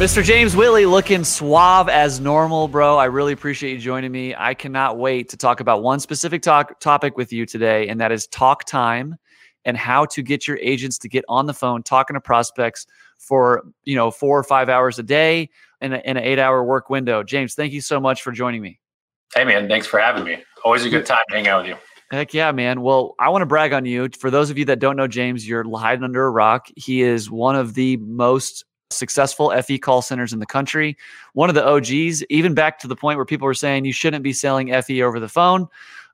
Mr. James Whitley looking suave as normal, bro. I really appreciate you joining me. I cannot wait to talk about one specific talk, topic with you today, and that is talk time and how to get your agents to get on the phone talking to prospects for you know four or five hours a day in, a, in an eight hour work window. James, thank you so much for joining me. Hey man, thanks for having me. Always a good time to hang out with you. Heck yeah, man. Well, I want to brag on you. For those of you that don't know James, you're hiding under a rock. He is one of the most successful FE call centers in the country. One of the OGs, even back to the point where people were saying you shouldn't be selling FE over the phone.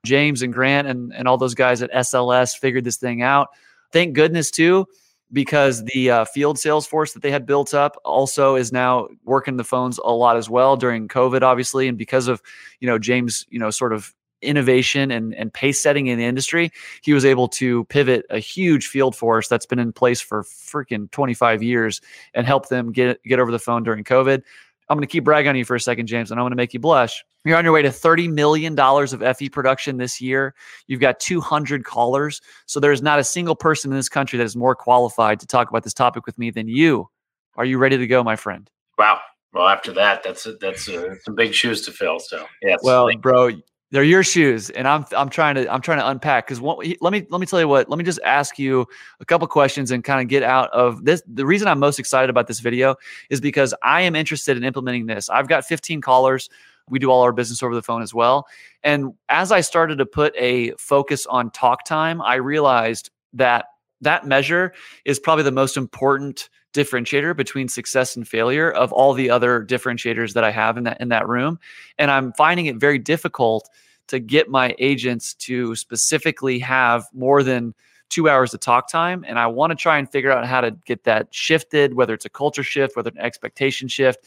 James and Grant and, and all those guys at SLS figured this thing out. Thank goodness, too, because the uh, field sales force that they had built up also is now working the phones a lot as well during COVID, obviously. And because of, you know, James, you know, sort of innovation and, and pace setting in the industry, he was able to pivot a huge field force that's been in place for freaking 25 years and help them get get over the phone during COVID. I'm going to keep bragging on you for a second, James, and I'm going to make you blush. You're on your way to $30 million of FE production this year. You've got 200 callers. So there's not a single person in this country that is more qualified to talk about this topic with me than you. Are you ready to go, my friend? Wow. Well, after that, that's a, that's a, some big shoes to fill. So, yeah. Well, bro, they're your shoes, and I'm I'm trying to I'm trying to unpack because let me let me tell you what. Let me just ask you a couple questions and kind of get out of this. The reason I'm most excited about this video is because I am interested in implementing this. I've got 15 callers. We do all our business over the phone as well. And as I started to put a focus on talk time, I realized that that measure is probably the most important differentiator between success and failure of all the other differentiators that I have in that in that room. And I'm finding it very difficult to get my agents to specifically have more than two hours of talk time. And I want to try and figure out how to get that shifted, whether it's a culture shift, whether an expectation shift,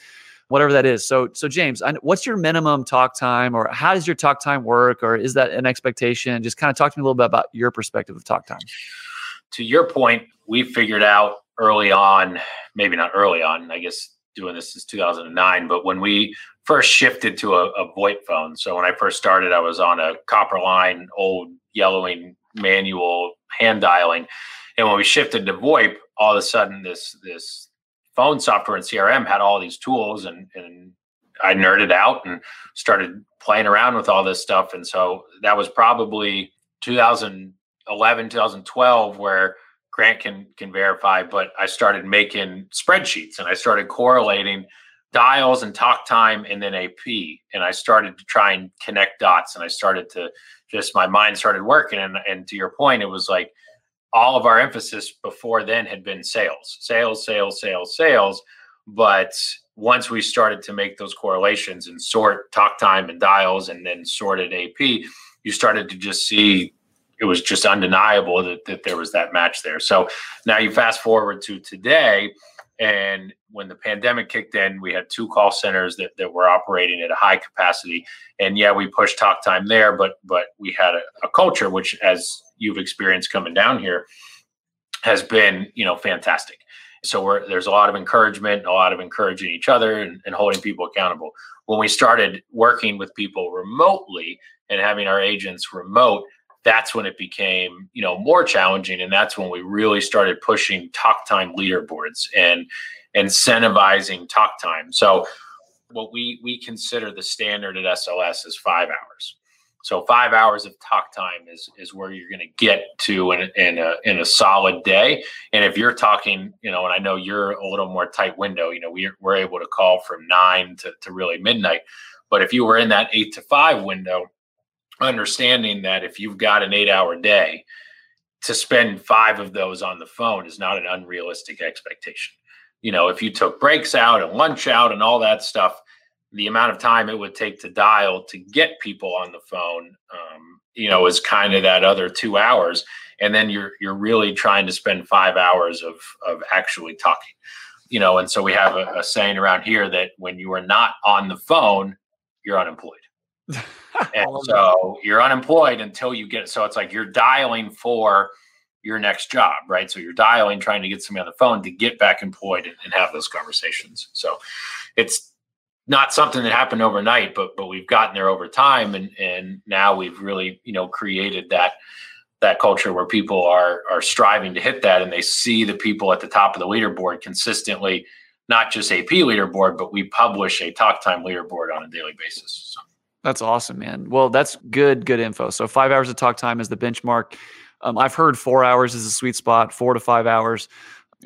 whatever that is. So, so James, what's your minimum talk time, or how does your talk time work, or is that an expectation? Just kind of talk to me a little bit about your perspective of talk time. To your point, we figured out early on, maybe not early on, I guess doing this since 2009, but when we first shifted to a, a VoIP phone. So when I first started, I was on a copper line, old yellowing manual hand dialing. And when we shifted to VoIP, all of a sudden this this phone software and CRM had all these tools and and I nerded out and started playing around with all this stuff. And so that was probably 2011, 2012, where Grant can can verify, but I started making spreadsheets and I started correlating dials and talk time and then AP. And I started to try and connect dots and I started to just my mind started working. And and to your point, it was like all of our emphasis before then had been sales, sales, sales, sales, sales. But once we started to make those correlations and sort talk time and dials and then sorted AP, you started to just see it was just undeniable that, that there was that match there. So now you fast forward to today, and when the pandemic kicked in, we had two call centers that, that were operating at a high capacity. And yeah, we pushed talk time there, but but we had a, a culture which, as you've experienced coming down here, has been you know fantastic. So there's a lot of encouragement, a lot of encouraging each other and, and holding people accountable. When we started working with people remotely and having our agents remote, that's when it became you know more challenging and that's when we really started pushing talk time leaderboards and incentivizing talk time. So what we we consider the standard at sls is five hours. So five hours of talk time is is where you're going to get to in, in a in a solid day. And if you're talking you know and i know you're a little more tight window you know we're, we're able to call from nine to, to really midnight. But if you were in that eight to five window understanding that if you've got an eight hour day, to spend five of those on the phone is not an unrealistic expectation. You know, if you took breaks out and lunch out and all that stuff, the amount of time it would take to dial to get people on the phone, um, you know, is kind of that other two hours, and then you're you're really trying to spend five hours of of actually talking, you know. And so we have a, a saying around here that when you are not on the phone, you're unemployed. and so you're unemployed until you get so it's like you're dialing for your next job right so you're dialing trying to get somebody on the phone to get back employed and, and have those conversations so it's not something that happened overnight but but we've gotten there over time and and now we've really you know created that that culture where people are are striving to hit that and they see the people at the top of the leaderboard consistently not just AP leaderboard, but we publish a talk time leaderboard on a daily basis. So. That's awesome, man. Well, that's good, good info. So five hours of talk time is the benchmark. Um, I've heard four hours is a sweet spot, four to five hours.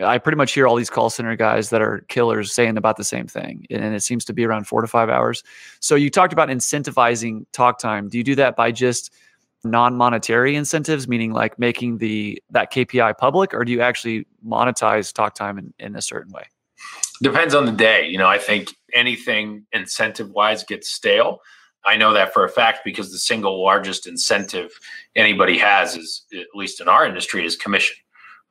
I pretty much hear all these call center guys that are killers saying about the same thing, and it seems to be around four to five hours. So you talked about incentivizing talk time. Do you do that by just non-monetary incentives, meaning like making the that KPI public, or do you actually monetize talk time in, in a certain way? Depends on the day. You know, I think anything incentive-wise gets stale. I know that for a fact because the single largest incentive anybody has is, at least in our industry, is commission.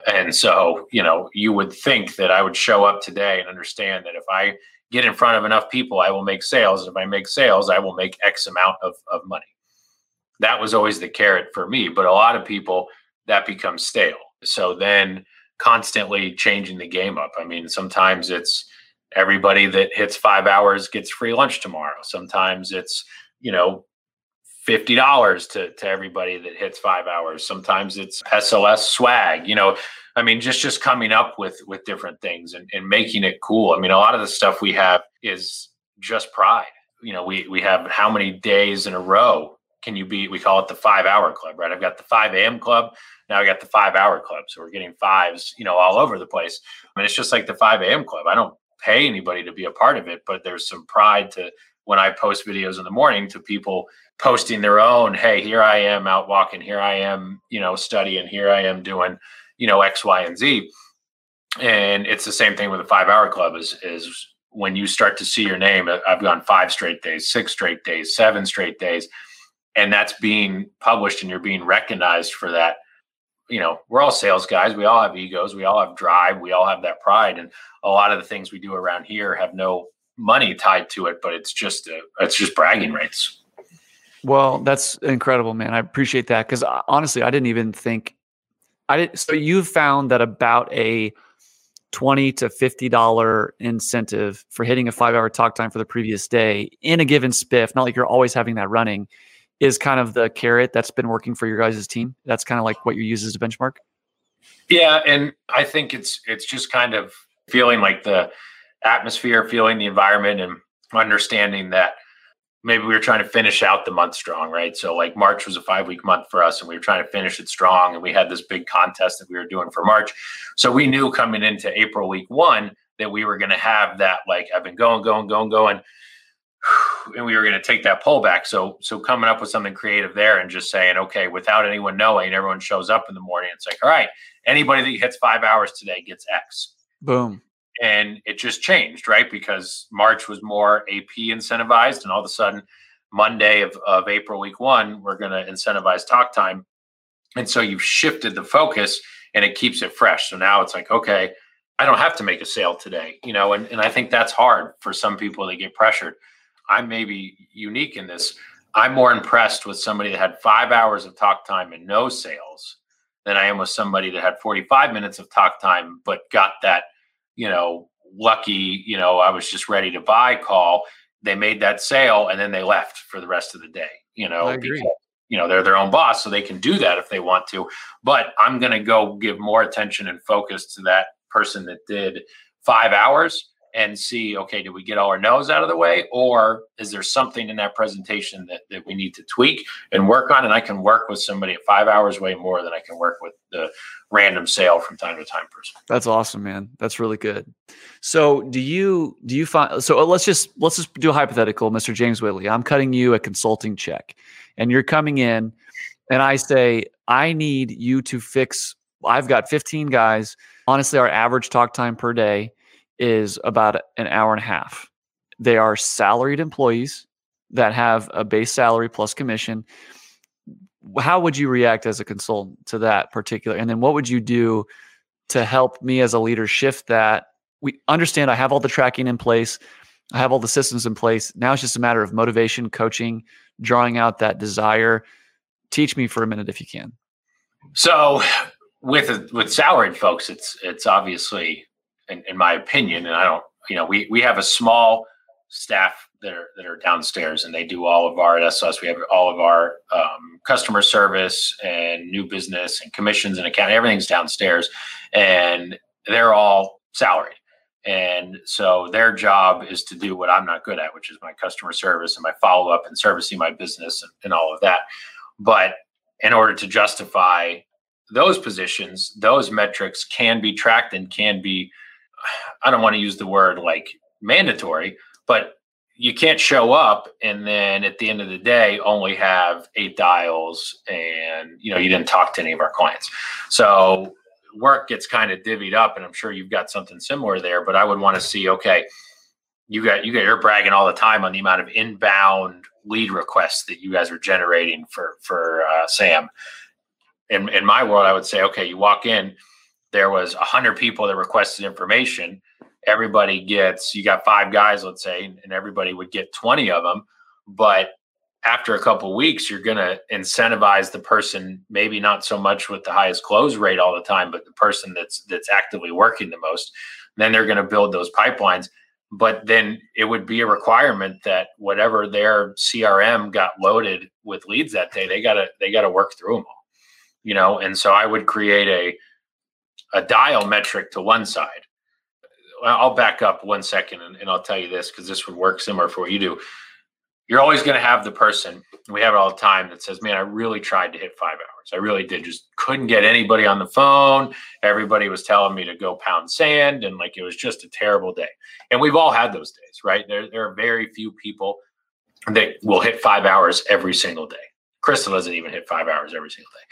And so, you know, you would think that I would show up today and understand that if I get in front of enough people, I will make sales. And If I make sales, I will make X amount of, of money. That was always the carrot for me. But a lot of people, that becomes stale. So then constantly changing the game up. I mean, sometimes it's everybody that hits five hours gets free lunch tomorrow. Sometimes it's, you know, fifty dollars to to everybody that hits five hours. Sometimes it's SLS swag. You know, I mean, just just coming up with with different things and, and making it cool. I mean, a lot of the stuff we have is just pride. You know, we we have how many days in a row can you be? We call it the five hour club, right? I've got the five a.m. club. Now I got the five hour club. So we're getting fives, you know, all over the place. I mean, it's just like the five a.m. club. I don't pay anybody to be a part of it, but there's some pride to when I post videos in the morning to people posting their own, hey, here I am out walking, here I am, you know, studying, here I am doing, you know, X, Y, and Z. And it's the same thing with the five hour club is is when you start to see your name, I've gone five straight days, six straight days, seven straight days, and that's being published and you're being recognized for that. You know, we're all sales guys. We all have egos. We all have drive. We all have that pride. And a lot of the things we do around here have no money tied to it, but it's just a, it's just bragging rights. Well, that's incredible, man. I appreciate that because uh, honestly, I didn't even think I did. So you found that about a twenty to fifty dollar incentive for hitting a five hour talk time for the previous day in a given spiff. Not like you're always having that running. Is kind of the carrot that's been working for your guys' team. That's kind of like what you use as a benchmark. Yeah, and I think it's it's just kind of feeling like the atmosphere, feeling the environment, and understanding that maybe we were trying to finish out the month strong, right? So like March was a five week month for us and we were trying to finish it strong. And we had this big contest that we were doing for March. So we knew coming into April week one that we were going to have that, like I've been going, going, going, going. And we were going to take that pullback. So, so coming up with something creative there and just saying, okay, without anyone knowing, everyone shows up in the morning. It's like, all right, anybody that hits five hours today gets X. Boom and it just changed, right? Because March was more AP incentivized, and all of a sudden, Monday of, of April week one, we're going to incentivize talk time. And so you've shifted the focus and it keeps it fresh. So now it's like, okay, I don't have to make a sale today, you know, and, and I think that's hard for some people that get pressured. I may be unique in this. I'm more impressed with somebody that had five hours of talk time and no sales than I am with somebody that had 45 minutes of talk time, but got that you know, lucky, you know, I was just ready to buy call. They made that sale and then they left for the rest of the day, you know, because, you know, they're their own boss, so they can do that if they want to. But I'm going to go give more attention and focus to that person that did five hours and see okay did we get all our no's out of the way or is there something in that presentation that, that we need to tweak and work on? And i can work with somebody at five hours way more than i can work with the random sale from time to time person. That's awesome man. That's really good. So do you do you find so uh, let's just let's just do a hypothetical mr james whitley. I'm cutting you a consulting check and you're coming in and i say i need you to fix i've got 15 guys. Honestly our average talk time per day is about an hour and a half. They are salaried employees that have a base salary plus commission. How would you react as a consultant to that particular? And then what would you do to help me as a leader shift that? We understand I have all the tracking in place, I have all the systems in place. Now it's just a matter of motivation, coaching, drawing out that desire. Teach me for a minute if you can. So, with with salaried folks, it's it's obviously in, in my opinion, and I don't, you know, we we have a small staff that are that are downstairs, and they do all of our SOS. We have all of our um, customer service and new business and commissions and accounting. Everything's downstairs, and they're all salaried. And so their job is to do what I'm not good at, which is my customer service and my follow up and servicing my business and, and all of that. But in order to justify those positions, those metrics can be tracked and can be, I don't want to use the word like mandatory, but you can't show up and then at the end of the day only have eight dials and you know you didn't talk to any of our clients. So work gets kind of divvied up and i'm sure you've got something similar there but i would want to see okay you got you got you're bragging all the time on the amount of inbound lead requests that you guys are generating for for uh, sam. In in my world i would say okay you walk in there was 100 people that requested information. Everybody gets you got five guys let's say and everybody would get 20 of them but after a couple weeks you're going to incentivize the person maybe not so much with the highest close rate all the time but the person that's that's actively working the most then they're going to build those pipelines. But then it would be a requirement that whatever their crm got loaded with leads that day they got to they got to work through them all you know? And so i would create a a dial metric to one side I'll back up one second and, and I'll tell you this because this would work similar for what you do. You're always going to have the person, we have it all the time, that says, Man, I really tried to hit five hours. I really did. Just couldn't get anybody on the phone. Everybody was telling me to go pound sand. And like it was just a terrible day. And we've all had those days, right? There, there are very few people that will hit five hours every single day. Crystal doesn't even hit five hours every single day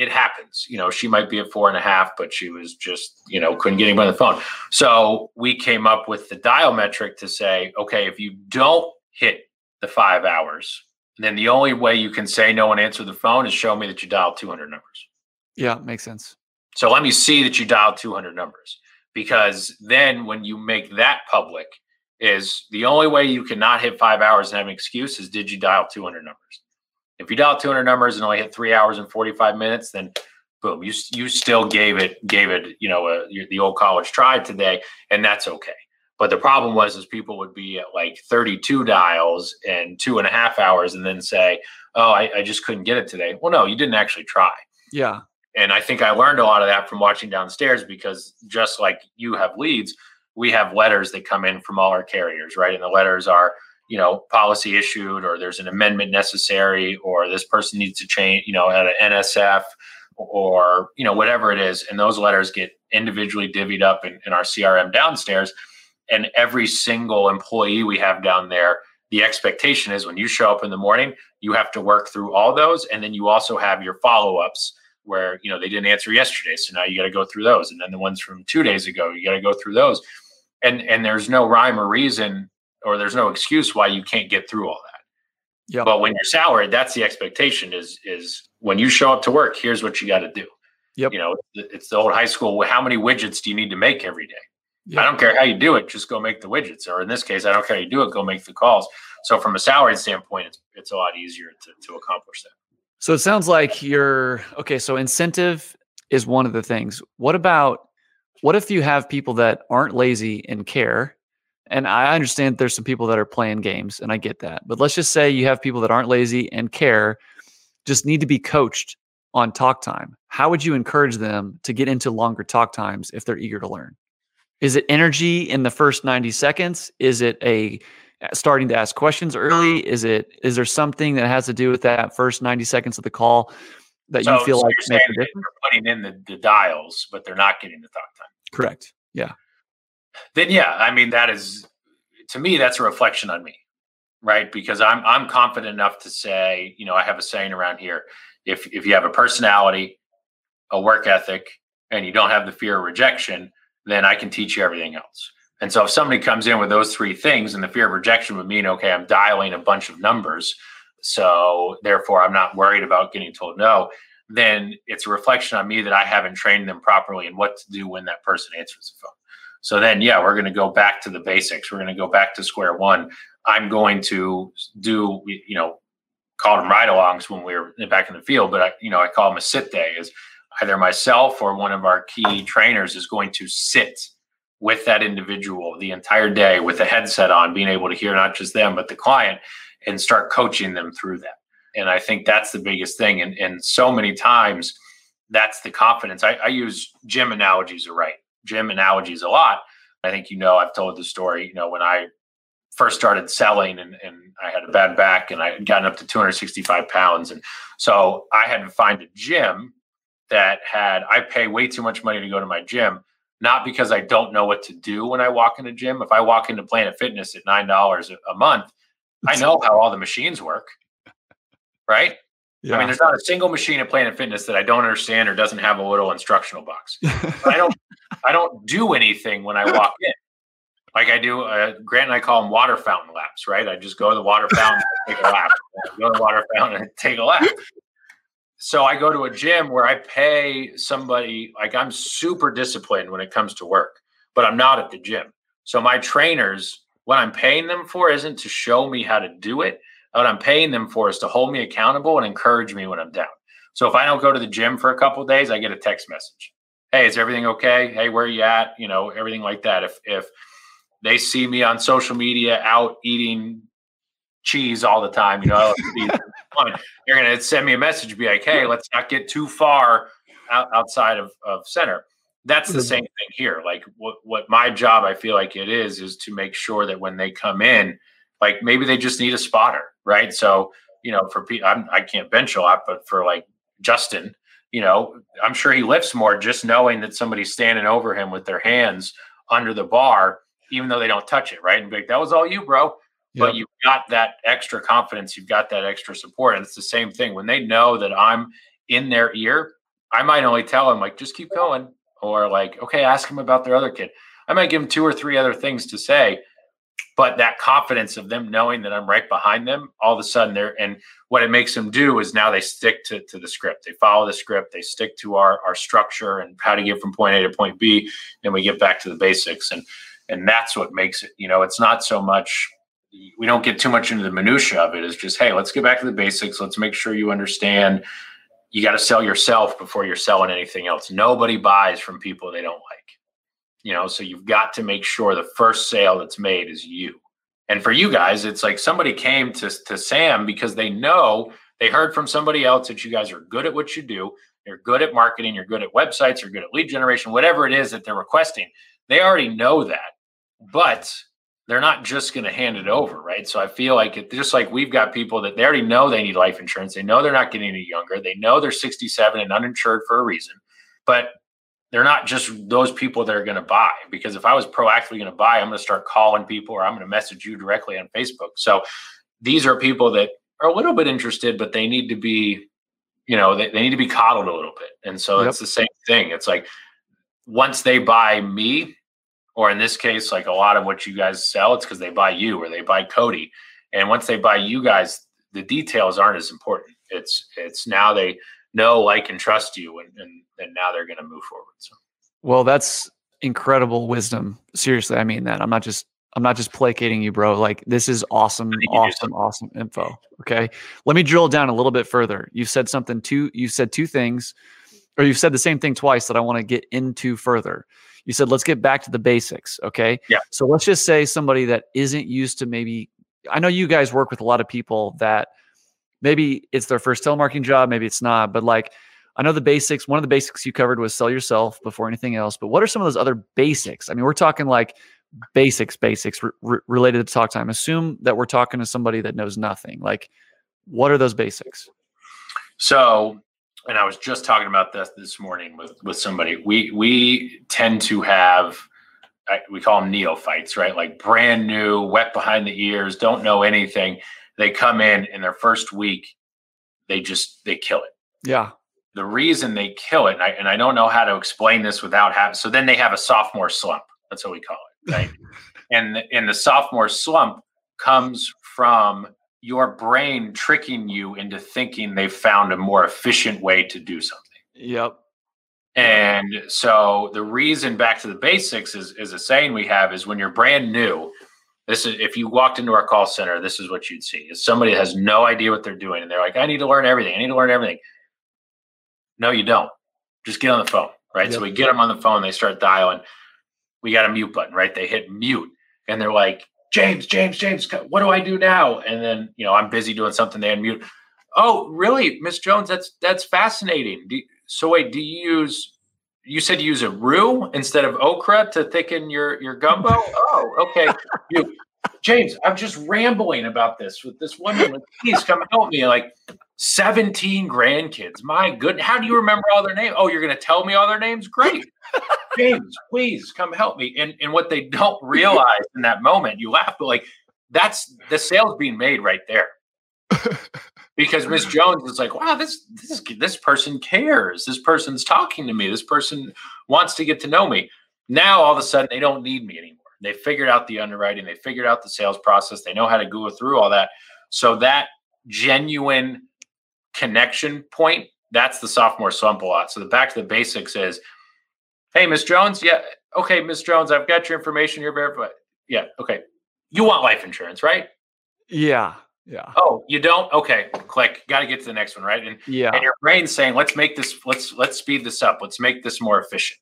it happens. You know, she might be at four and a half, but she was just, you know, couldn't get anybody on the phone. So we came up with the dial metric to say, okay, if you don't hit the five hours, then the only way you can say no one answered the phone is show me that you dialed 200 numbers. Yeah, makes sense. So let me see that you dialed 200 numbers because then when you make that public, is the only way you cannot hit five hours and have an excuse is did you dial 200 numbers? If you dial 200 numbers and only hit three hours and 45 minutes, then boom, you you still gave it gave it you know uh, a, the old college try today, and that's okay. But the problem was is people would be at like 32 dials and two and a half hours, and then say, "Oh, I, I just couldn't get it today." Well, no, you didn't actually try. Yeah. And I think I learned a lot of that from watching downstairs because just like you have leads, we have letters that come in from all our carriers, right? And the letters are you know policy issued or there's an amendment necessary or this person needs to change you know at an nsf or you know whatever it is. And those letters get individually divvied up in, in our crm downstairs. And every single employee we have down there the expectation is when you show up in the morning you have to work through all those. And then you also have your follow-ups where you know they didn't answer yesterday. So now you got to go through those. And then the ones from two days ago you got to go through those. And and there's no rhyme or reason or there's no excuse why you can't get through all that. Yeah. But when you're salaried, that's the expectation is is when you show up to work, here's what you got to do. Yep. You know, it's the old high school. How many widgets do you need to make every day? Yep. I don't care how you do it, just go make the widgets. Or in this case, I don't care how you do it, go make the calls. So from a salaried standpoint, it's it's a lot easier to to accomplish that. So it sounds like you're okay. So incentive is one of the things. What about what if you have people that aren't lazy and care and I understand there's some people that are playing games, and I get that. But let's just say you have people that aren't lazy and care, just need to be coached on talk time. How would you encourage them to get into longer talk times if they're eager to learn? Is it energy in the first 90 seconds? Is it a uh, starting to ask questions early? Um. Is it is there something that has to do with that first 90 seconds of the call that so, you feel so like makes a difference? putting in the, the dials, but they're not getting the talk time. Correct. Yeah then yeah, I mean that is to me that's a reflection on me, right? Because I'm I'm confident enough to say, you know, I have a saying around here: if if you have a personality, a work ethic, and you don't have the fear of rejection, then I can teach you everything else. And so if somebody comes in with those three things, and the fear of rejection would mean, okay, I'm dialing a bunch of numbers, so therefore I'm not worried about getting told no. Then it's a reflection on me that I haven't trained them properly and what to do when that person answers the phone. So then, yeah, we're going to go back to the basics. We're going to go back to square one. I'm going to do, you know, call them ride-alongs when we were back in the field, but I, you know, I call them a sit day. Is either myself or one of our key trainers is going to sit with that individual the entire day with a headset on, being able to hear not just them but the client, and start coaching them through that. And I think that's the biggest thing. And and so many times, that's the confidence. I, I use gym analogies, right? Gym analogies a lot. I think you know I've told the story. You know when I first started selling and, and I had a bad back and I had gotten up to 265 pounds. And so I had to find a gym that had, I pay way too much money to go to my gym, not because I don't know what to do when I walk in a gym. If I walk into Planet Fitness at $9 a month, I know how all the machines work. Right. Yeah. I mean, there's not a single machine at Planet Fitness that I don't understand or doesn't have a little instructional box. I don't, I don't do anything when I walk in like I do. Uh, Grant and I call them water fountain laps, right? I just go to the water fountain, take a lap. go to the water fountain and take a lap. So I go to a gym where I pay somebody. Like I'm super disciplined when it comes to work, but I'm not at the gym. So my trainers, what I'm paying them for, isn't to show me how to do it. What I'm paying them for is to hold me accountable and encourage me when I'm down. So if I don't go to the gym for a couple days, I get a text message. Hey, is everything okay? Hey, where are you at? You know, everything like that. If if they see me on social media out eating cheese all the time, you know, they're going to send me a message, be like, hey, let's not get too far out, outside of, of center. That's the mm-hmm. same thing here. Like what, what my job, I feel like it is, is to make sure that when they come in, like maybe they just need a spotter, right? So, you know, for people, I can't bench a lot, but for like Justin, you know, I'm sure he lifts more just knowing that somebody's standing over him with their hands under the bar even though they don't touch it, right? And be like, that was all you, bro. Yep. But you've got that extra confidence, you've got that extra support. And it's the same thing when they know that I'm in their ear, I might only tell them, like, just keep going. Or like, okay, ask them about their other kid. I might give them two or three other things to say, but that confidence of them knowing that I'm right behind them, all of a sudden they're and what it makes them do is now they stick to, to the script. They follow the script, they stick to our our structure and how to get from point A to point B, and we get back to the basics. And and that's what makes it you know it's not so much we don't get too much into the minutia of it. It's just hey let's get back to the basics. Let's make sure you understand. You got to sell yourself before you're selling anything else. Nobody buys from people they don't like you know so you've got to make sure the first sale that's made is you and for you guys it's like somebody came to, to sam because they know they heard from somebody else that you guys are good at what you do you're good at marketing you're good at websites you're good at lead generation whatever it is that they're requesting they already know that but they're not just going to hand it over, right? So I feel like it just like we've got people that they already know they need life insurance. They know they're not getting any younger. They know they're 67 and uninsured for a reason, but they're not just those people that are going to buy. Because if I was proactively going to buy, I'm going to start calling people or I'm going to message you directly on Facebook. So these are people that are a little bit interested, but they need to be, you know, they, they need to be coddled a little bit. And so yep. it's the same thing. It's like once they buy me, or in this case, like a lot of what you guys sell, it's because they buy you or they buy Cody. And once they buy you guys, the details aren't as important. It's it's now they know, like, and trust you, and and, and now they're going to move forward. So, well, that's incredible wisdom. Seriously, I mean that. I'm not just I'm not just placating you, bro. Like this is awesome, awesome, awesome info. Okay, let me drill down a little bit further. You said something two. You said two things, or you've said the same thing twice that I want to get into further you said let's get back to the basics okay yeah so let's just say somebody that isn't used to maybe i know you guys work with a lot of people that maybe it's their first telemarketing job maybe it's not but like i know the basics one of the basics you covered was sell yourself before anything else but what are some of those other basics i mean we're talking like basics basics re- related to talk time assume that we're talking to somebody that knows nothing like what are those basics so and I was just talking about this this morning with with somebody. We we tend to have we call them neophytes, right? Like brand new, wet behind the ears, don't know anything. They come in in their first week, they just they kill it. Yeah. The reason they kill it, and I, and I don't know how to explain this without having. So then they have a sophomore slump. That's what we call it, right? and and the sophomore slump comes from your brain tricking you into thinking they found a more efficient way to do something. Yep. And so the reason back to the basics is is a saying we have is when you're brand new, this is if you walked into our call center, this is what you'd see. Is somebody has no idea what they're doing and they're like, I need to learn everything. I need to learn everything. No, you don't. Just get on the phone, right? Yep. So we get them on the phone, they start dialing. We got a mute button, right? They hit mute and they're like, James, James, James, what do I do now? And then, you know, I'm busy doing something. They unmute. Oh, really, Miss Jones? That's that's fascinating. Do, so wait, do you use you said you use a roux instead of okra to thicken your your gumbo. oh, okay. You, James, I'm just rambling about this with this woman. Like, please come help me. Like 17 grandkids. My good. How do you remember all their names? Oh, you're going to tell me all their names? Great. James, please come help me. And and what they don't realize in that moment, you laugh, but like that's the sales being made right there. because Miss mm. Jones is like, wow, this this this person cares. This person's talking to me. This person wants to get to know me. Now all of a sudden they don't need me anymore. They figured out the underwriting. They figured out the sales process. They know how to go through all that. So that genuine connection point, that's the sophomore slump a lot. So the back to the basics is, hey, Miss Jones, yeah, okay, Miss Jones, I've got your information. You're verified. Yeah, okay. You want life insurance, right? Yeah. Yeah. Oh, you don't? Okay. Click. Got to get to the next one, right? And yeah. And your brain's saying, let's make this, let's let's speed this up. Let's make this more efficient.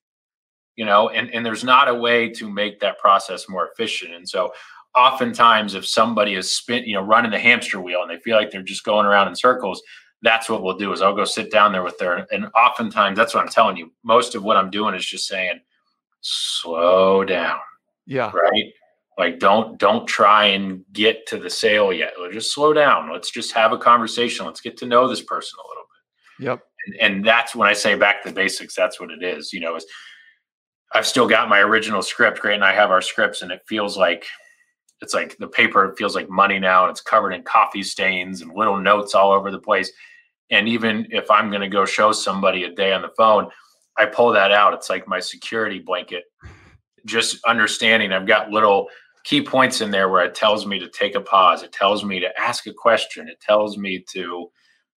You know, and, and there's not a way to make that process more efficient. And so oftentimes if somebody is spin, you know, running the hamster wheel and they feel like they're just going around in circles, that's what we'll do is I'll go sit down there with their and oftentimes that's what I'm telling you. Most of what I'm doing is just saying, slow down. Yeah. Right like don't don't try and get to the sale yet. Let's just slow down. Let's just have a conversation. Let's get to know this person a little bit. Yep. And, and that's when i say back to the basics that's what it is you know is i've still got my original script. Great and i have our scripts and it feels like it's like the paper feels like money now and it's covered in coffee stains and little notes all over the place. And even if i'm going to go show somebody a day on the phone i pull that out. It's like my security blanket. Just understanding i've got little key points in there where it tells me to take a pause. It tells me to ask a question. It tells me to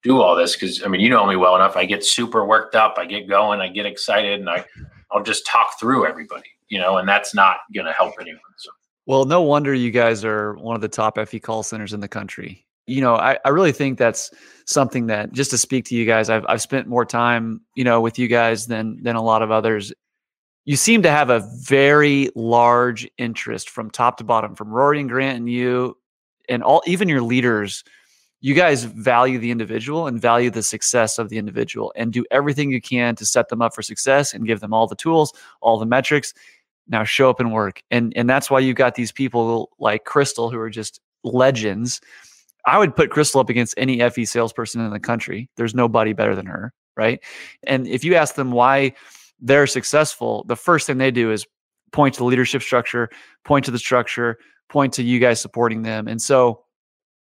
do all this because I mean, you know me well enough. I get super worked up. I get going. I get excited, and I I'll just talk through everybody, you know, and that's not going to help anyone. So. Well, no wonder you guys are one of the top FE call centers in the country. You know, I, I really think that's something that just to speak to you guys, I've I've spent more time, you know, with you guys than than a lot of others you seem to have a very large interest from top to bottom, from Rory and Grant and you, and all even your leaders. You guys value the individual and value the success of the individual, and do everything you can to set them up for success and give them all the tools, all the metrics. Now show up and work, and and that's why you've got these people like Crystal who are just legends. I would put Crystal up against any FE salesperson in the country. There's nobody better than her, right? And if you ask them why they're successful, the first thing they do is point to the leadership structure, point to the structure, point to you guys supporting them. And so,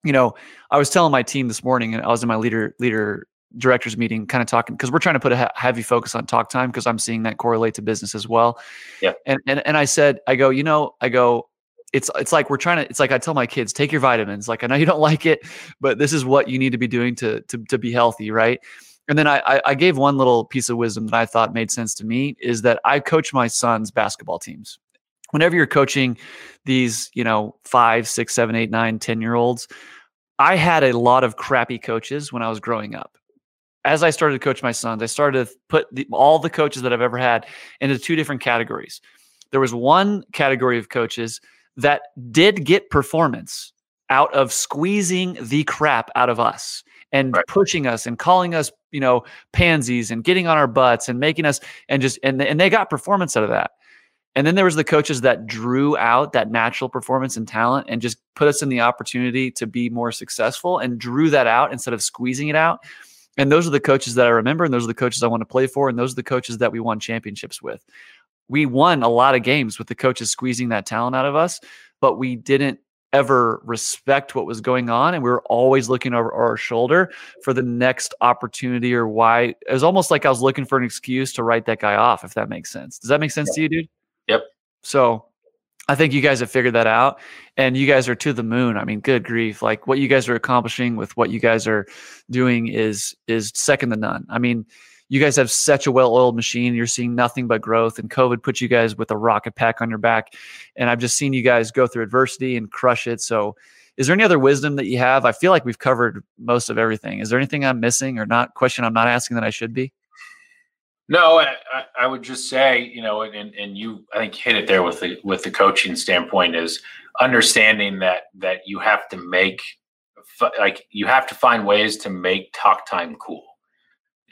you know, I was telling my team this morning, and I was in my leader leader directors meeting, kind of talking because we're trying to put a heavy focus on talk time because I'm seeing that correlate to business as well. Yeah. And and and I said, I go, you know, I go, it's it's like we're trying to it's like I tell my kids take your vitamins like I know you don't like it but this is what you need to be doing to to to be healthy right and then I, I gave one little piece of wisdom that I thought made sense to me is that I coach my son's basketball teams. Whenever you're coaching these, you know, five, six, seven, eight, nine, ten year olds, I had a lot of crappy coaches when I was growing up. As I started to coach my sons, I started to put the, all the coaches that I've ever had into two different categories. There was one category of coaches that did get performance out of squeezing the crap out of us and right. pushing us and calling us, you know, pansies and getting on our butts and making us and just and and they got performance out of that. And then there was the coaches that drew out that natural performance and talent and just put us in the opportunity to be more successful and drew that out instead of squeezing it out. And those are the coaches that I remember and those are the coaches I want to play for and those are the coaches that we won championships with. We won a lot of games with the coaches squeezing that talent out of us, but we didn't ever respect what was going on and we were always looking over our shoulder for the next opportunity or why it was almost like I was looking for an excuse to write that guy off if that makes sense. Does that make sense yep. to you, dude? Yep. So I think you guys have figured that out and you guys are to the moon. I mean, good grief. Like what you guys are accomplishing with what you guys are doing is is second to none. I mean, you guys have such a well-oiled machine. You're seeing nothing but growth, and COVID put you guys with a rocket pack on your back. And I've just seen you guys go through adversity and crush it. So, is there any other wisdom that you have? I feel like we've covered most of everything. Is there anything I'm missing or not? Question I'm not asking that I should be. No, I, I would just say, you know, and, and you, I think, hit it there with the with the coaching standpoint is understanding that that you have to make like you have to find ways to make talk time cool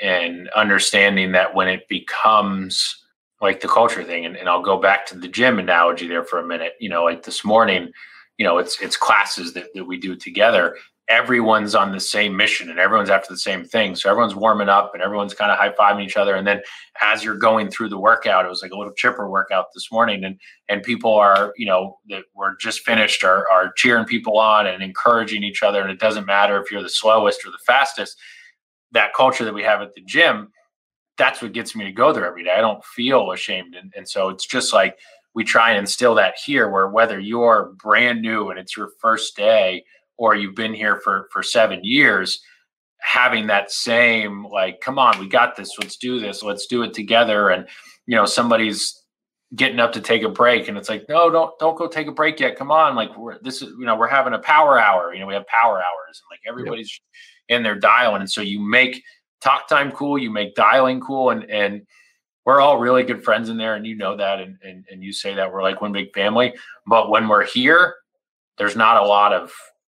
and understanding that when it becomes like the culture thing and, and I'll go back to the gym analogy there for a minute, you know, like this morning, you know, it's it's classes that, that we do together everyone's on the same mission and everyone's after the same thing. So everyone's warming up and everyone's kind of high fiving each other. And then as you're going through the workout, it was like a little chipper workout this morning. And and people are, you know, that were just finished are are cheering people on and encouraging each other. And it doesn't matter if you're the slowest or the fastest. That culture that we have at the gym, that's what gets me to go there every day. I don't feel ashamed. And, and so it's just like we try and instill that here where whether you're brand new and it's your first day or you've been here for for seven years having that same like come on we got this let's do this let's do it together and you know somebody's getting up to take a break and it's like no don't don't go take a break yet come on like we're this is you know we're having a power hour you know we have power hours and like everybody's yep. In there dialing and so you make talk time cool you make dialing cool and and we're all really good friends in there and you know that and, and and you say that we're like one big family but when we're here there's not a lot of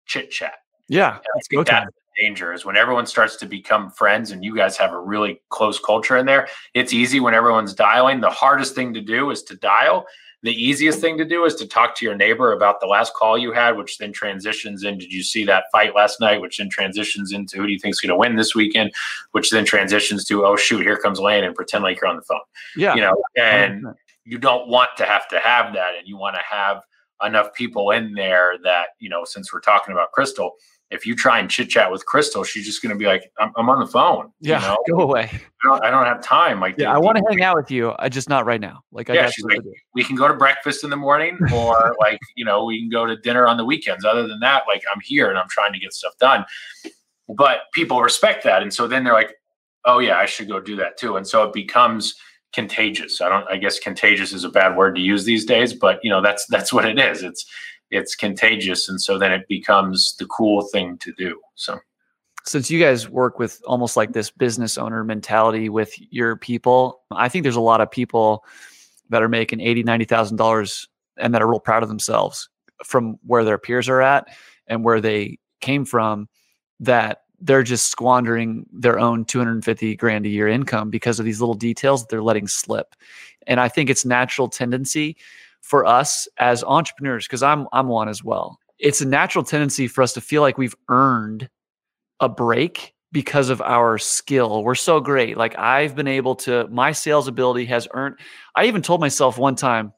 chit chat. Yeah, that's time. danger is when everyone starts to become friends and you guys have a really close culture in there. It's easy when everyone's dialing. The hardest thing to do is to dial. The easiest thing to do is to talk to your neighbor about the last call you had, which then transitions in. Did you see that fight last night? Which then transitions into who do you think's going to win this weekend? Which then transitions to oh shoot, here comes Lane and pretend like you're on the phone. Yeah, you know, and 100%. you don't want to have to have that, and you want to have enough people in there that you know since we're talking about crystal if you try and chit chat with crystal she's just going to be like I'm, I'm, on the phone yeah you know? go away. I don't, I don't have time like yeah i want to hang out with you i just not right now. Like yeah, she's like, we can go to breakfast in the morning or like you know we can go to dinner on the weekends. Other than that like i'm here and i'm trying to get stuff done. But people respect that and so then they're like oh yeah i should go do that too. And so it becomes contagious. I don't I guess contagious is a bad word to use these days, but you know that's that's what it is. It's it's contagious and so then it becomes the cool thing to do. So since you guys work with almost like this business owner mentality with your people, I think there's a lot of people that are making eighty, ninety thousand dollars and that are real proud of themselves from where their peers are at and where they came from that they're just squandering their own 250 grand a year income because of these little details that they're letting slip. And I think it's natural tendency for us as entrepreneurs because I'm I'm one as well. It's a natural tendency for us to feel like we've earned a break because of our skill. We're so great. Like I've been able to my sales ability has earned I even told myself one time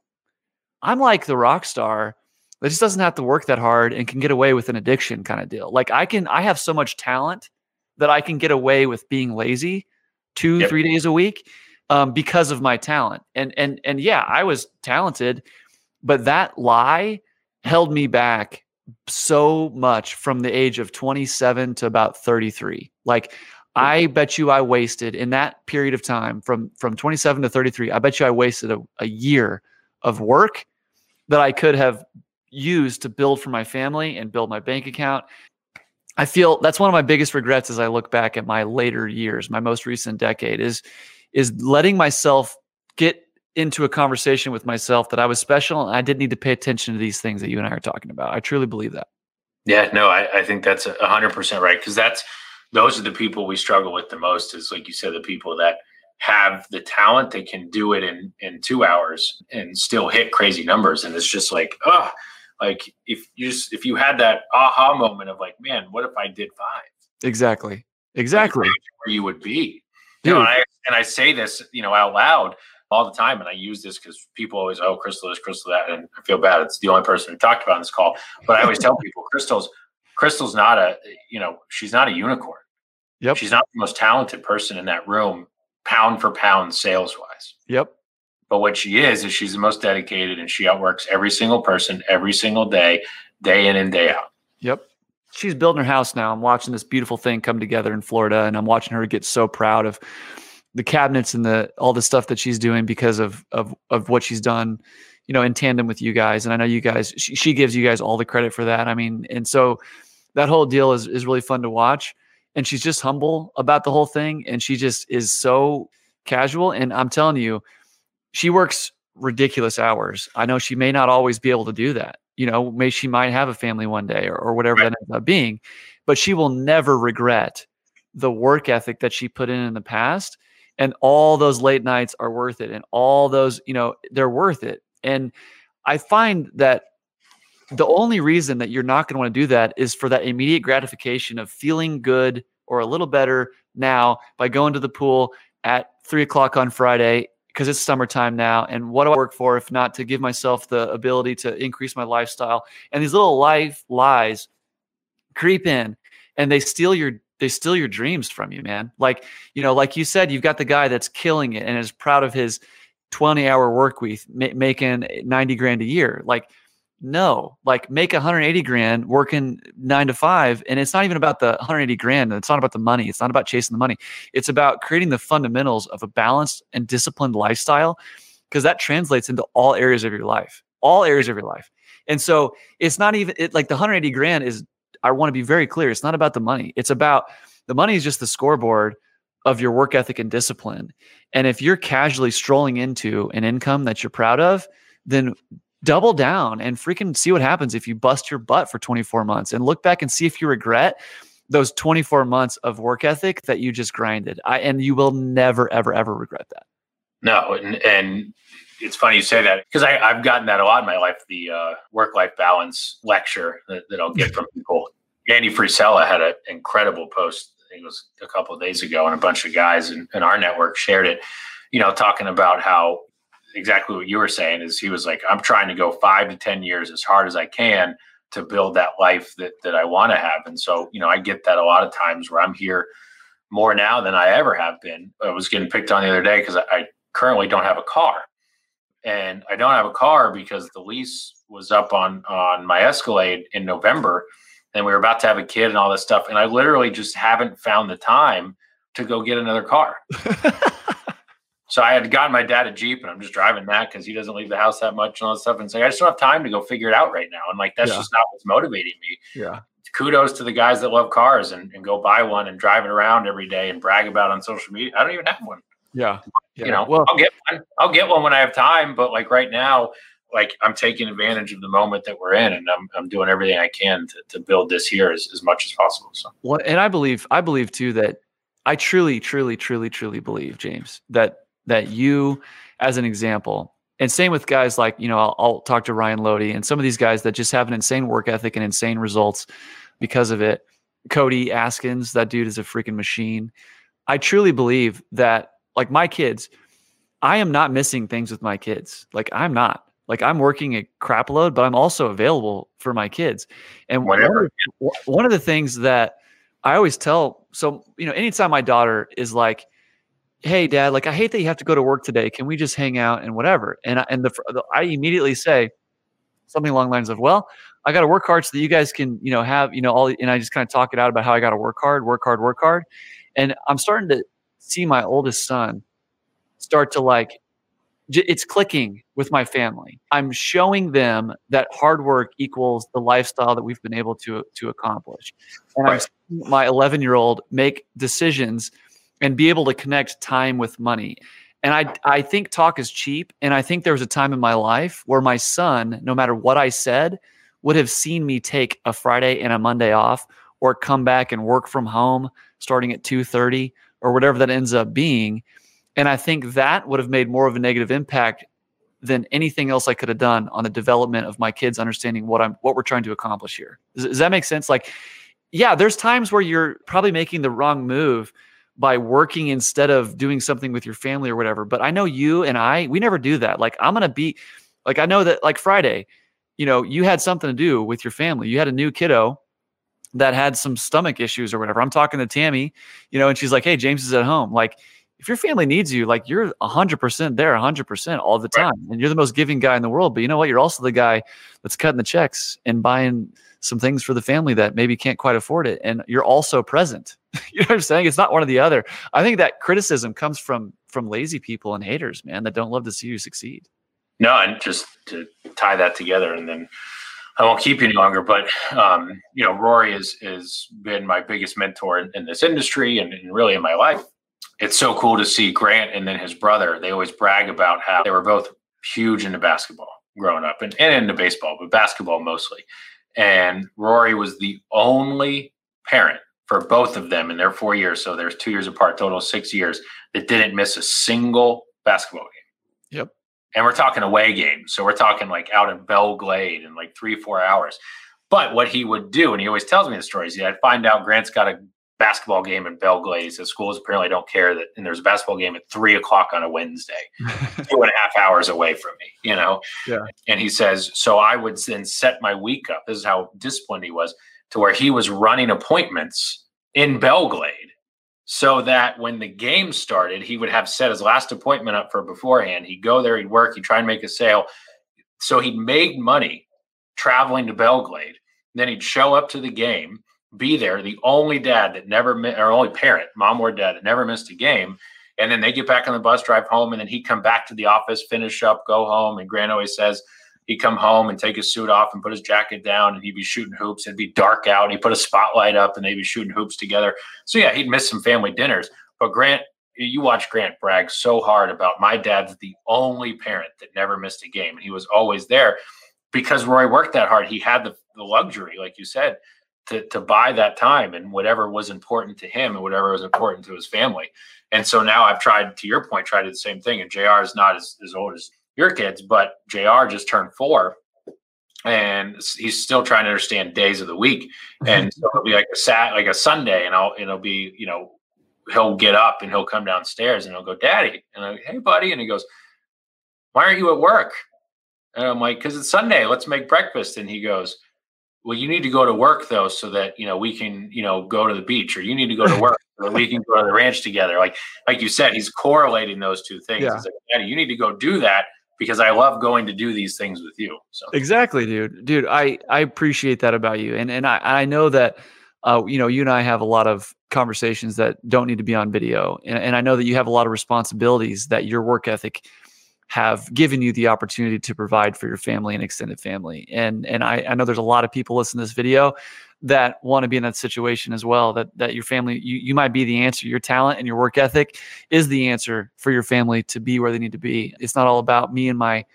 I'm like the rock star that just doesn't have to work that hard and can get away with an addiction kind of deal. Like I can, I have so much talent that I can get away with being lazy two, yep. three days a week um, because of my talent. And and and yeah, I was talented, but that lie held me back so much from the age of 27 to about 33. Like I bet you I wasted in that period of time from from 27 to 33. I bet you I wasted a, a year of work that I could have used to build for my family and build my bank account. I feel that's one of my biggest regrets as I look back at my later years, my most recent decade is is letting myself get into a conversation with myself that I was special and I didn't need to pay attention to these things that you and I are talking about. I truly believe that. Yeah, no, I, I think that's a hundred percent right. Cause that's those are the people we struggle with the most is like you said, the people that have the talent they can do it in in two hours and still hit crazy numbers and it's just like oh like if you just if you had that aha moment of like man what if i did five exactly exactly where you would be you know and I, and I say this you know out loud all the time and i use this because people always oh crystal this crystal that and i feel bad. It's the only person who talked about in this call. But i always tell people crystal's crystal's not a you know she's not a unicorn. Yep. She's not the most talented person in that room pound for pound sales wise yep. But what she is, is she's the most dedicated and she outworks every single person every single day, day in and day out. Yep. She's building her house now. I'm watching this beautiful thing come together in Florida and I'm watching her get so proud of the cabinets and the all the stuff that she's doing because of of of what she's done, you know, in tandem with you guys. And I know you guys she, she gives you guys all the credit for that. I mean, and so that whole deal is is really fun to watch and she's just humble about the whole thing and she just is so casual and I'm telling you she works ridiculous hours. I know she may not always be able to do that. You know, may she might have a family one day or, or whatever right. that ends up being, but she will never regret the work ethic that she put in in the past and all those late nights are worth it and all those you know they're worth it and i find that the only reason that you're not going to want to do that is for that immediate gratification of feeling good or a little better now by going to the pool at three o'clock on friday because it's summertime now and what do i work for if not to give myself the ability to increase my lifestyle and these little life lies creep in and they steal your they steal your dreams from you, man. Like, you know, like you said, you've got the guy that's killing it and is proud of his 20 hour work week, ma- making 90 grand a year. Like, no, like make 180 grand working nine to five. And it's not even about the 180 grand. It's not about the money. It's not about chasing the money. It's about creating the fundamentals of a balanced and disciplined lifestyle because that translates into all areas of your life, all areas of your life. And so it's not even it, like the 180 grand is I want to be very clear. It's not about the money. It's about the money is just the scoreboard of your work ethic and discipline. And if you're casually strolling into an income that you're proud of, then double down and freaking see what happens if you bust your butt for 24 months and look back and see if you regret those 24 months of work ethic that you just grinded. I, and you will never, ever, ever regret that. No, and, and it's funny you say that because I've gotten that a lot in my life. The uh, work life balance lecture that, that I'll get from people. Andy Frisella had an incredible post. I think it was a couple of days ago, and a bunch of guys in, in our network shared it. You know, talking about how exactly what you were saying is he was like, I'm trying to go five to ten years as hard as I can to build that life that that I want to have. And so, you know, I get that a lot of times where I'm here more now than I ever have been. I was getting picked on the other day because I, I currently don't have a car and I don't have a car because the lease was up on on my Escalade in November, and we were about to have a kid and all this stuff, and I literally just haven't found the time to go get another car. so I had gotten my dad a Jeep, and I'm just driving that because he doesn't leave the house that much and all that stuff. And say, I just don't have time to go figure it out right now, and like that's yeah. just not what's motivating me. Yeah. Kudos to the guys that love cars and, and go buy one and drive it around every day and brag about on social media. I don't even have one. Yeah. yeah. You know, well, I'll get one. I'll get one when I have time, but like right now, like I'm taking advantage of the moment that we're in and I'm, I'm doing everything I can to, to build this here as, as much as possible. So, well, and I believe, I believe too, that I truly, truly, truly, truly believe James that, that you as an example, and same with guys like, you know, I'll, I'll talk to Ryan Lodi and some of these guys that just have an insane work ethic and insane results because of it. Cody Askins, that dude is a freaking machine. I truly believe that like my kids, I am not missing things with my kids. Like I'm not. Like I'm working a crap load, but I'm also available for my kids. And Whatever. One, of, one of the things that I always tell, so you know, anytime my daughter is like, "Hey, Dad, like I hate that you have to go to work today. Can we just hang out and whatever?" And I, and the, the I immediately say something along the lines of, "Well, I got to work hard so that you guys can, you know, have, you know, all." And I just kind of talk it out about how I got to work hard, work hard, work hard. And I'm starting to see my oldest son start to like it's clicking with my family. I'm showing them that hard work equals the lifestyle that we've been able to to accomplish. And right. I'm my 11 year old make decisions and be able to connect time with money. And I I think talk is cheap. And I think there was a time in my life where my son, no matter what I said, would have seen me take a Friday and a Monday off or come back and work from home starting at 2:30 or whatever that ends up being. And I think that would have made more of a negative impact than anything else I could have done on the development of my kids understanding what I'm what we're trying to accomplish here. Does, does that make sense? Like, yeah, there's times where you're probably making the wrong move by working instead of doing something with your family or whatever. But I know you and I, we never do that. Like, I'm gonna be like I know that like Friday, you know, you had something to do with your family. You had a new kiddo that had some stomach issues or whatever. I'm talking to Tammy, you know, and she's like, "Hey, James is at home." Like, if your family needs you, like you're 100% there 100% all the time. Right. And you're the most giving guy in the world, but you know what? You're also the guy that's cutting the checks and buying some things for the family that maybe can't quite afford it and you're also present. you know what I'm saying? It's not one or the other. I think that criticism comes from from lazy people and haters, man, that don't love to see you succeed. No, and just to tie that together and then I won't keep you any longer, but um, you know, Rory has is been my biggest mentor in, in this industry and, and, really in my life. It's so cool to see Grant and then his brother. They always brag about how they were both huge into basketball growing up and, and into baseball, but basketball mostly. And Rory was the only parent for both of them in their four years. So there's two years apart, total six years that didn't miss a single basketball game. Yep. And we're talking away games. So we're talking like out in Belle Glade in like three, four hours. But what he would do, and he always tells me the stories, I'd find out Grant's got a basketball game in Belle Glade. He schools apparently don't care that and there's a basketball game at three o'clock on a Wednesday, two and a half hours away from me, you know? Yeah. And he says, so I would then set my week up. This is how disciplined he was to where he was running appointments in Belle Glade so that when the game started, he would have set his last appointment up for beforehand. He'd go there, he'd work, he'd try and make a sale. So he'd made money traveling to Belle Glade. Then he'd show up to the game, be there, the only dad that never, or only parent, mom or dad that never missed a game. And then they get back on the bus, drive home, and then he'd come back to the office, finish up, go home. And Grant always says, he'd come home and take his suit off and put his jacket down and he'd be shooting hoops. It'd be dark out. He'd put a spotlight up and they'd be shooting hoops together. So yeah, he'd miss some family dinners. But Grant, you watch Grant brag so hard about my dad's the only parent that never missed a game. And he was always there because Roy worked that hard. He had the, the luxury, like you said, to, to buy that time and whatever was important to him and whatever was important to his family. And so now I've tried, to your point, tried to do the same thing. And JR is not as, as old as your kids, but JR just turned four and he's still trying to understand days of the week. Mm-hmm. And so it'll be like a sat like a Sunday and I'll it'll be, you know, he'll get up and he'll come downstairs and he'll go, Daddy. And I'm like, hey buddy. And he goes, Why aren't you at work? And I'm like, because it's Sunday, let's make breakfast. And he goes, Well, you need to go to work though, so that you know we can, you know, go to the beach, or you need to go to work or we can go to the ranch together. Like, like you said, he's correlating those two things. Yeah. He's like, Daddy, you need to go do that because I love going to do these things with you. So Exactly, dude. Dude, I I appreciate that about you, and and I I know that, uh, you know, you and I have a lot of conversations that don't need to be on video, and and I know that you have a lot of responsibilities that your work ethic have given you the opportunity to provide for your family and extended family, and and I I know there's a lot of people listening to this video that want to be in that situation as well that that your family you, you might be the answer. Your talent and your work ethic is the answer for your family to be where they need to be. It's not all about me and my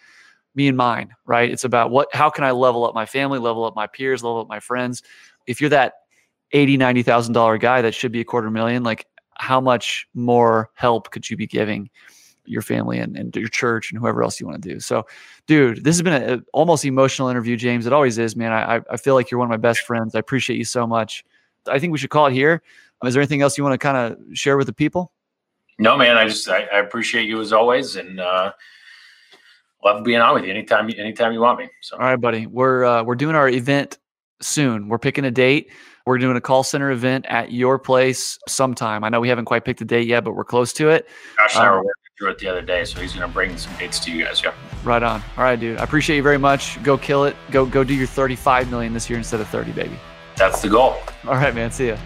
me and mine right? It's about what how can i level up my family level up my peers level up my friends? If you're that 80 90 thousand dollar guy that should be a quarter million like how much more help could you be giving your family and, and your church and whoever else you want to do. So dude this has been an almost emotional interview james. It always is man. I, I feel like you're one of my best friends. I appreciate you so much. I think we should call it here. Is there anything else you want to kind of share with the people? No, man, I just I, I appreciate you as always, and uh, love being on with you anytime anytime you want me. So. All right buddy. We're uh, we're doing our event soon. We're picking a date. We're doing a call center event at your place sometime. I know we haven't quite picked a date yet but we're close to it. I Um, through it the other day, so he's going to bring some dates to you guys. Yeah, right on. All right dude. I appreciate you very much. Go kill it. Go go do your 35 million this year instead of 30 baby. That's the goal. all right man. See ya